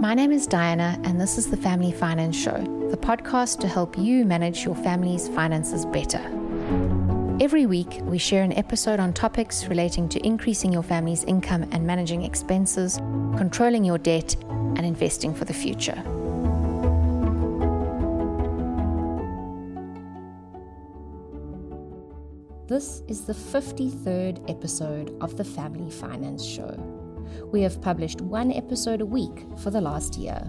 My name is Diana, and this is the Family Finance Show, the podcast to help you manage your family's finances better. Every week, we share an episode on topics relating to increasing your family's income and managing expenses, controlling your debt, and investing for the future. This is the 53rd episode of the Family Finance Show. We have published one episode a week for the last year.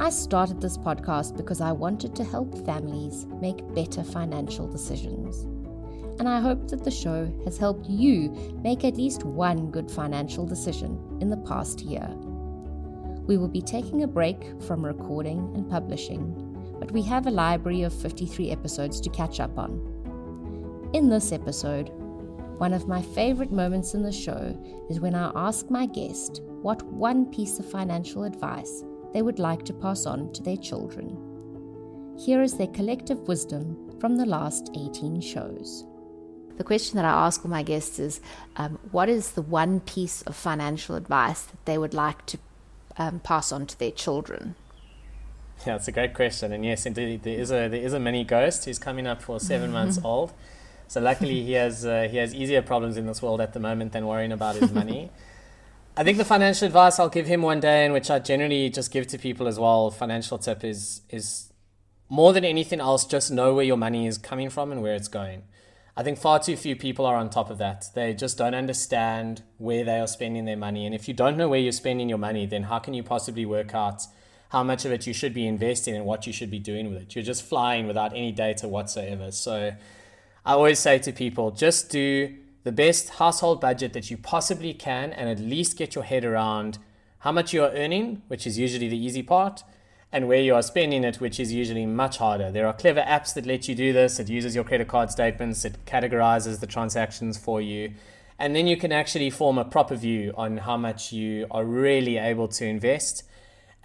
I started this podcast because I wanted to help families make better financial decisions. And I hope that the show has helped you make at least one good financial decision in the past year. We will be taking a break from recording and publishing, but we have a library of 53 episodes to catch up on. In this episode, one of my favorite moments in the show is when I ask my guest what one piece of financial advice they would like to pass on to their children. Here is their collective wisdom from the last 18 shows. The question that I ask all my guests is um, what is the one piece of financial advice that they would like to um, pass on to their children? Yeah, it's a great question. And yes, indeed, there is a, there is a mini ghost who's coming up for 7 months old. So luckily, he has uh, he has easier problems in this world at the moment than worrying about his money. I think the financial advice I'll give him one day, and which I generally just give to people as well, financial tip is is more than anything else, just know where your money is coming from and where it's going. I think far too few people are on top of that. They just don't understand where they are spending their money. And if you don't know where you're spending your money, then how can you possibly work out how much of it you should be investing and what you should be doing with it? You're just flying without any data whatsoever. So I always say to people just do the best household budget that you possibly can and at least get your head around how much you are earning, which is usually the easy part, and where you are spending it, which is usually much harder. There are clever apps that let you do this. It uses your credit card statements, it categorizes the transactions for you. And then you can actually form a proper view on how much you are really able to invest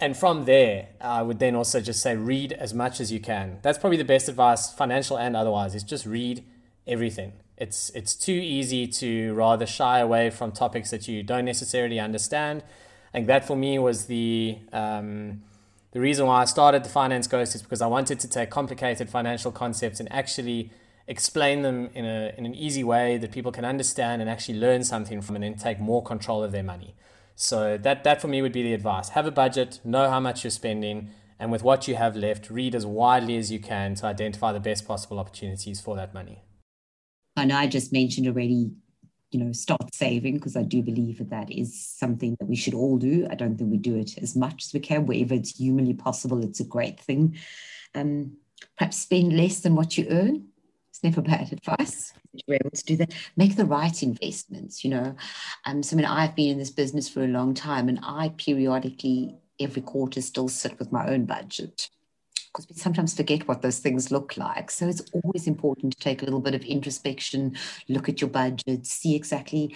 and from there, I would then also just say read as much as you can. That's probably the best advice, financial and otherwise, is just read everything. It's it's too easy to rather shy away from topics that you don't necessarily understand. Think that for me was the um, the reason why I started the Finance Ghost is because I wanted to take complicated financial concepts and actually explain them in a in an easy way that people can understand and actually learn something from and then take more control of their money. So that that for me would be the advice. Have a budget, know how much you're spending, and with what you have left, read as widely as you can to identify the best possible opportunities for that money. I know I just mentioned already, you know, start saving because I do believe that that is something that we should all do. I don't think we do it as much as we can, wherever it's humanly possible. It's a great thing. Um, perhaps spend less than what you earn. It's never bad advice you're able to do that make the right investments you know um, so i mean i've been in this business for a long time and i periodically every quarter still sit with my own budget because we sometimes forget what those things look like so it's always important to take a little bit of introspection look at your budget see exactly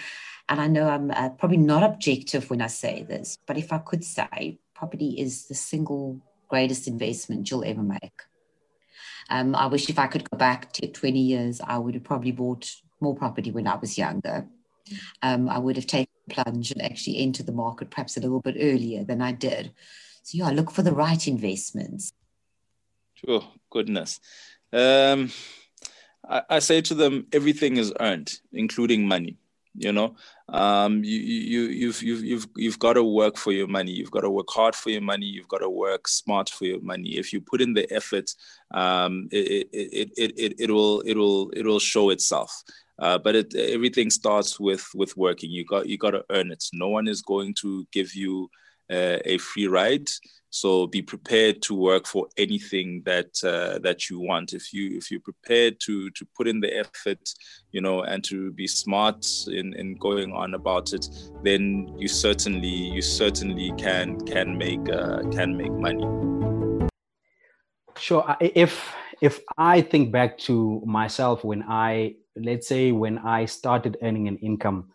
and i know i'm uh, probably not objective when i say this but if i could say property is the single greatest investment you'll ever make um, I wish if I could go back to 20 years, I would have probably bought more property when I was younger. Um, I would have taken the plunge and actually entered the market perhaps a little bit earlier than I did. So, yeah, look for the right investments. Oh, goodness. Um, I, I say to them, everything is earned, including money you know? Um, you, you you've you've you've you've got to work for your money. You've got to work hard for your money. You've got to work smart for your money. If you put in the effort um, it, it, it, it, it will it will it will show itself. Uh, but it, everything starts with with working. You got you got to earn it. No one is going to give you uh, a free ride so be prepared to work for anything that uh, that you want. If you if you're prepared to to put in the effort, you know, and to be smart in, in going on about it, then you certainly you certainly can can make uh, can make money. Sure. If if I think back to myself when I let's say when I started earning an income,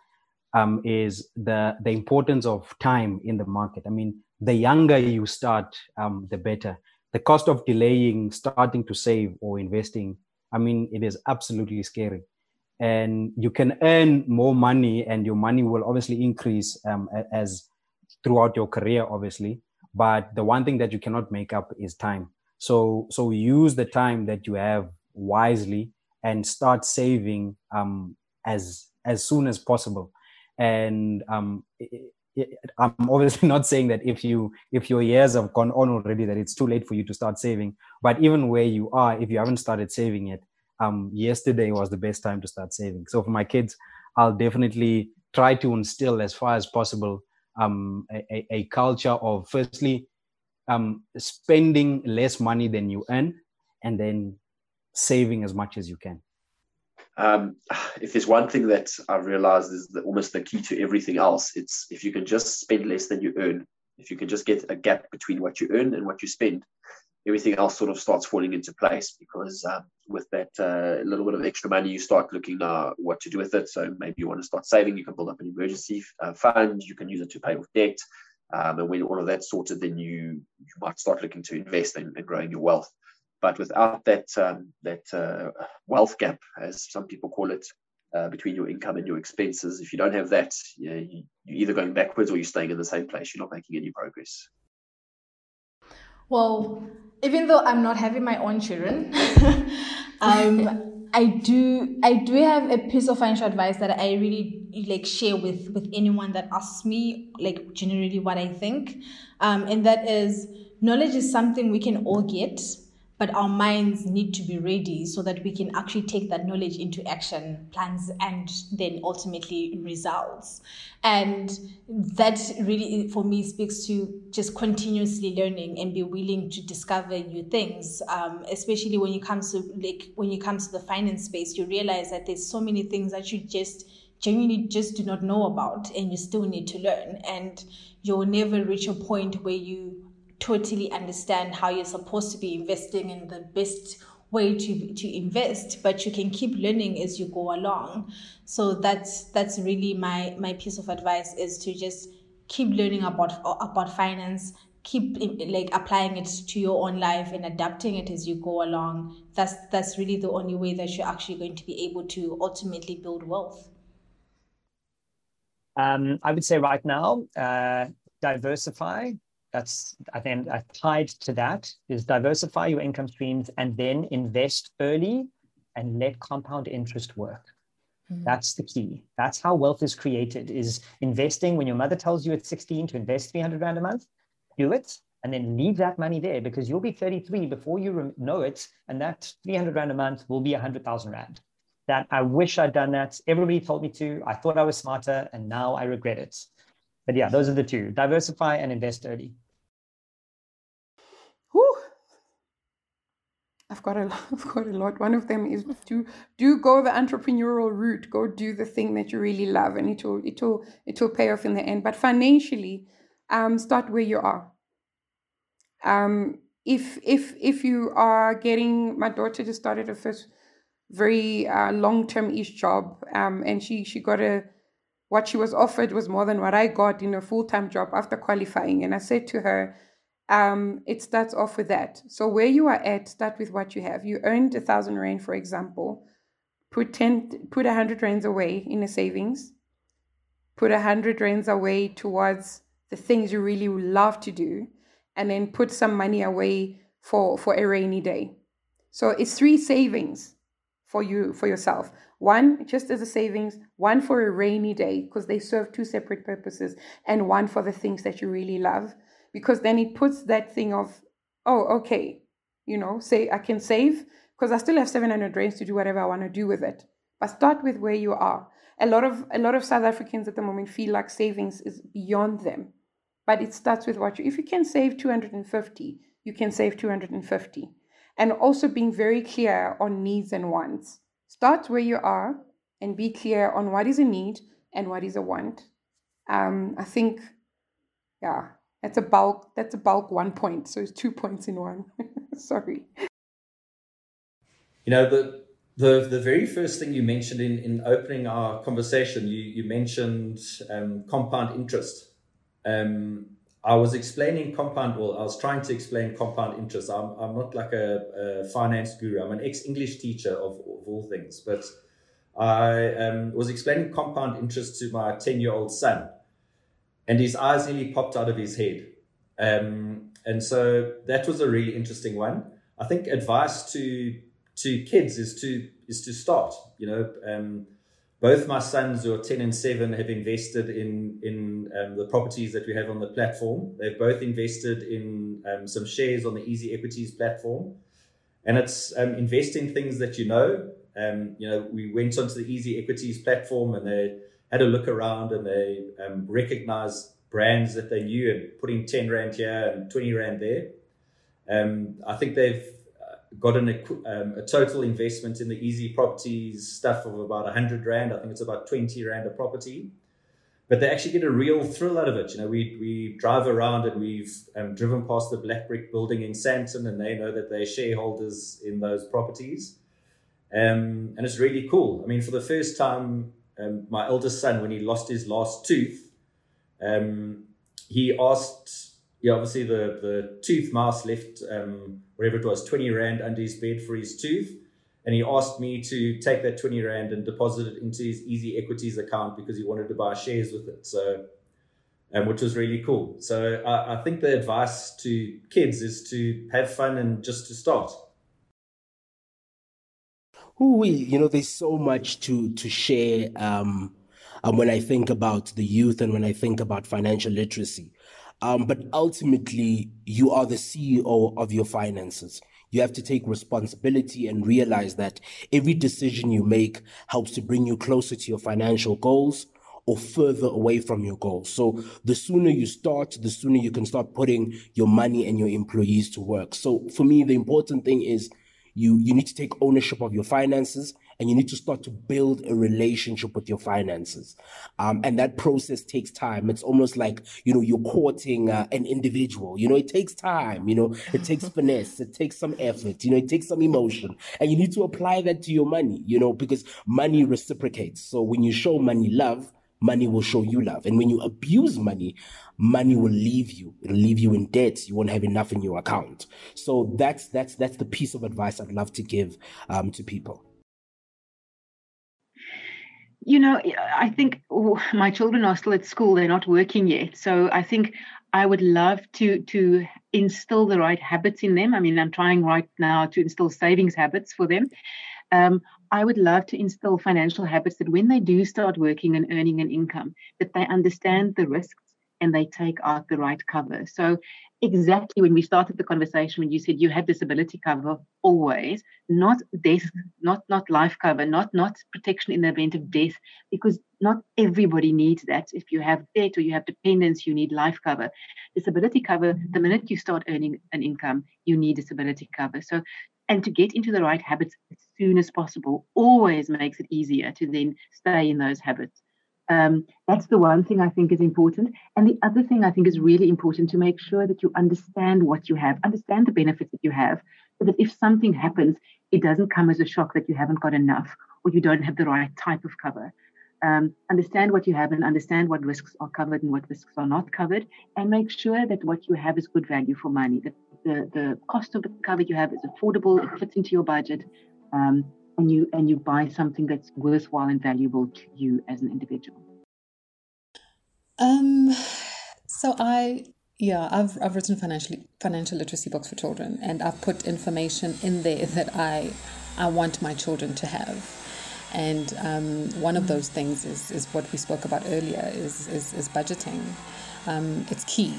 um, is the the importance of time in the market. I mean the younger you start, um, the better. The cost of delaying starting to save or investing, I mean, it is absolutely scary. And you can earn more money, and your money will obviously increase um, as throughout your career, obviously. but the one thing that you cannot make up is time so so use the time that you have wisely and start saving um, as as soon as possible and um, i'm obviously not saying that if you if your years have gone on already that it's too late for you to start saving. But even where you are if you haven't started saving yet um, yesterday was the best time to start saving. So for my kids i'll definitely try to instill as far as possible um, a, a, culture of firstly um, spending less money than you earn and then saving as much as you can um, if there's one thing that I've realized is that almost the key to everything else, it's if you can just spend less than you earn, if you can just get a gap between what you earn and what you spend, everything else sort of starts falling into place because uh, with that uh, little bit of extra money, you start looking uh, what to do with it. So maybe you want to start saving, you can build up an emergency uh, fund, you can use it to pay off debt. Um, and when all of that's sorted, then you, you might start looking to invest and, and growing your wealth. But without that um, that uh, wealth gap, as some people call it, uh, between your income and your expenses, if you don't have that, you know, you, you're either going backwards or you're staying in the same place. You're not making any progress. Well, even though I'm not having my own children, um, I do I do have a piece of financial advice that I really like share with with anyone that asks me like generally what I think, um, and that is knowledge is something we can all get but our minds need to be ready so that we can actually take that knowledge into action plans and then ultimately results. And that really for me speaks to just continuously learning and be willing to discover new things. Um, especially when you come to like when you come to the finance space you realize that there's so many things that you just genuinely just do not know about and you still need to learn. And you'll never reach a point where you totally understand how you're supposed to be investing in the best way to to invest but you can keep learning as you go along. So that's that's really my my piece of advice is to just keep learning about about finance keep like applying it to your own life and adapting it as you go along. That's that's really the only way that you're actually going to be able to ultimately build wealth. Um, i would say right now uh, diversify that's I think uh, tied to that is diversify your income streams and then invest early and let compound interest work. Mm-hmm. That's the key. That's how wealth is created is investing when your mother tells you at 16 to invest 300 rand a month, do it and then leave that money there because you'll be 33 before you know it and that 300 rand a month will be 100,000 rand. That I wish I'd done that. Everybody told me to. I thought I was smarter and now I regret it. But yeah, those are the two diversify and invest early. Whew. I've got a I've got a lot. One of them is to do go the entrepreneurial route. Go do the thing that you really love, and it will it will it will pay off in the end. But financially, um, start where you are. Um, if if if you are getting my daughter just started her first very uh, long term ish job, um, and she she got a what she was offered was more than what I got in a full time job after qualifying. And I said to her, um, it starts off with that. So where you are at, start with what you have. You earned a thousand rand, for example. Put ten, put a hundred rands away in a savings. Put a hundred rands away towards the things you really love to do, and then put some money away for for a rainy day. So it's three savings for you for yourself. One just as a savings, one for a rainy day because they serve two separate purposes, and one for the things that you really love because then it puts that thing of, oh, okay, you know, say I can save because I still have 700 rands to do whatever I want to do with it. But start with where you are. A lot of a lot of South Africans at the moment feel like savings is beyond them. But it starts with what you if you can save 250, you can save 250 and also being very clear on needs and wants. Start where you are and be clear on what is a need and what is a want. Um, I think, yeah, that's a bulk. That's a bulk one point. So it's two points in one. Sorry. You know the the the very first thing you mentioned in in opening our conversation, you you mentioned um, compound interest. Um, I was explaining compound, well, I was trying to explain compound interest. I'm, I'm not like a, a finance guru. I'm an ex-English teacher of, of all things, but I um, was explaining compound interest to my 10-year-old son and his eyes nearly popped out of his head. Um, and so that was a really interesting one. I think advice to to kids is to is to start. You know, um, both my sons who are ten and seven have invested in in um, the properties that we have on the platform. They've both invested in um, some shares on the Easy Equities platform, and it's um, investing things that you know. Um, you know, we went onto the Easy Equities platform and they had a look around and they um, recognized brands that they knew and putting 10 Rand here and 20 Rand there. Um, I think they've got an, um, a total investment in the easy properties stuff of about 100 Rand. I think it's about 20 Rand a property. But they actually get a real thrill out of it. You know, we, we drive around and we've um, driven past the Black Brick building in Sandton and they know that they're shareholders in those properties. Um, and it's really cool. I mean, for the first time, um, my eldest son, when he lost his last tooth, um, he asked, yeah, obviously the, the tooth mouse left, um, whatever it was, 20 Rand under his bed for his tooth. And he asked me to take that 20 Rand and deposit it into his Easy Equities account because he wanted to buy shares with it. So, um, which was really cool. So I, I think the advice to kids is to have fun and just to start. Ooh, you know, there's so much to to share. Um, um, when I think about the youth and when I think about financial literacy. Um, but ultimately, you are the CEO of your finances. You have to take responsibility and realize that every decision you make helps to bring you closer to your financial goals or further away from your goals. So the sooner you start, the sooner you can start putting your money and your employees to work. So for me, the important thing is you, you need to take ownership of your finances and you need to start to build a relationship with your finances. Um, and that process takes time. It's almost like, you know, you're courting uh, an individual. You know, it takes time, you know, it takes finesse, it takes some effort, you know, it takes some emotion. And you need to apply that to your money, you know, because money reciprocates. So when you show money love, money will show you love. And when you abuse money, money will leave you. It'll leave you in debt. You won't have enough in your account. So that's that's that's the piece of advice I'd love to give um, to people you know, I think oh, my children are still at school; they're not working yet. So I think I would love to to instill the right habits in them. I mean, I'm trying right now to instill savings habits for them. Um, I would love to instill financial habits that when they do start working and earning an income, that they understand the risks and they take out the right cover. So exactly when we started the conversation when you said you have disability cover always not death not not life cover not not protection in the event of death because not everybody needs that. If you have debt or you have dependents you need life cover. Disability cover the minute you start earning an income you need disability cover. So and to get into the right habits as soon as possible always makes it easier to then stay in those habits um, that's the one thing I think is important. And the other thing I think is really important to make sure that you understand what you have, understand the benefits that you have, so that if something happens, it doesn't come as a shock that you haven't got enough or you don't have the right type of cover. Um, understand what you have and understand what risks are covered and what risks are not covered, and make sure that what you have is good value for money, that the, the cost of the cover you have is affordable, it fits into your budget, um, and you and you buy something that's worthwhile and valuable to you as an individual? Um so i yeah i've, I've written financial financial literacy books for children and i've put information in there that i i want my children to have. And um, one of those things is, is what we spoke about earlier is, is, is budgeting. Um, it's key.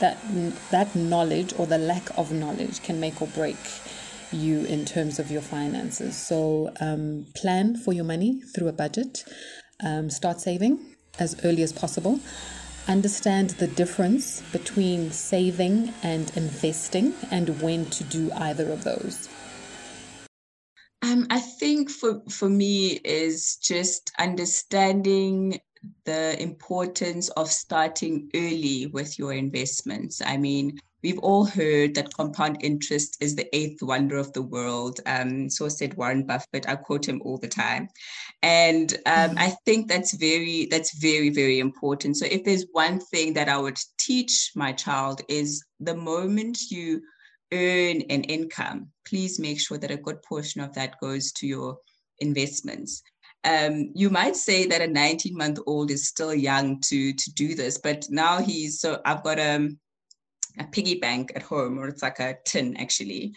That that knowledge or the lack of knowledge can make or break you in terms of your finances. So um, plan for your money through a budget. Um, start saving as early as possible. Understand the difference between saving and investing and when to do either of those. Um, I think for, for me is just understanding the importance of starting early with your investments. I mean, We've all heard that compound interest is the eighth wonder of the world. Um, so said Warren Buffett. I quote him all the time, and um. I think that's very that's very very important. So if there's one thing that I would teach my child is the moment you earn an income, please make sure that a good portion of that goes to your investments. Um, you might say that a 19 month old is still young to to do this, but now he's so I've got a a piggy bank at home, or it's like a tin actually.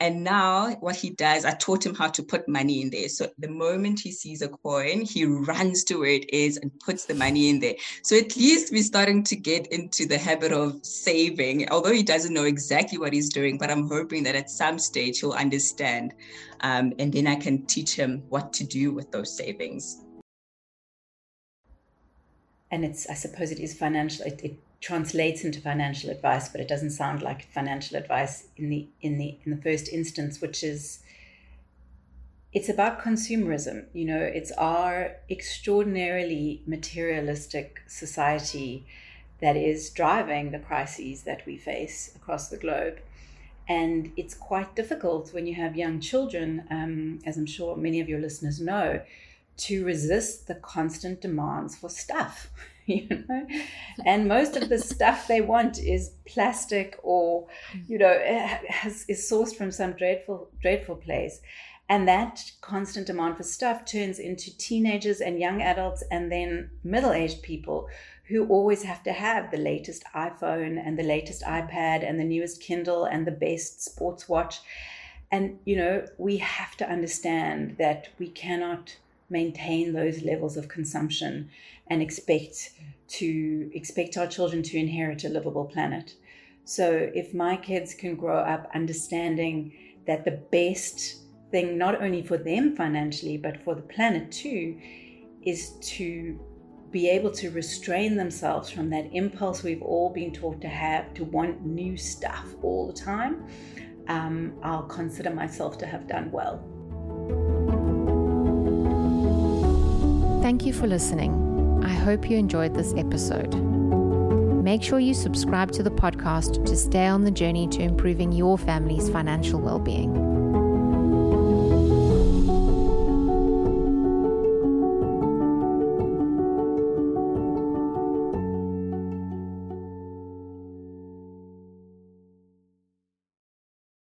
And now what he does, I taught him how to put money in there. So the moment he sees a coin, he runs to where it is and puts the money in there. So at least we're starting to get into the habit of saving, although he doesn't know exactly what he's doing, but I'm hoping that at some stage he'll understand. Um, and then I can teach him what to do with those savings. And it's, I suppose it is financial, it, it translates into financial advice, but it doesn't sound like financial advice in the in the in the first instance, which is it's about consumerism. You know, it's our extraordinarily materialistic society that is driving the crises that we face across the globe. And it's quite difficult when you have young children, um, as I'm sure many of your listeners know, to resist the constant demands for stuff. you know? And most of the stuff they want is plastic or you know has, is sourced from some dreadful dreadful place. And that constant demand for stuff turns into teenagers and young adults and then middle-aged people who always have to have the latest iphone and the latest ipad and the newest kindle and the best sports watch. And you know we have to understand that we cannot maintain those levels of consumption and expect to expect our children to inherit a livable planet. So if my kids can grow up understanding that the best thing not only for them financially but for the planet too is to be able to restrain themselves from that impulse we've all been taught to have to want new stuff all the time, um, I'll consider myself to have done well. Thank you for listening. I hope you enjoyed this episode. Make sure you subscribe to the podcast to stay on the journey to improving your family's financial well being.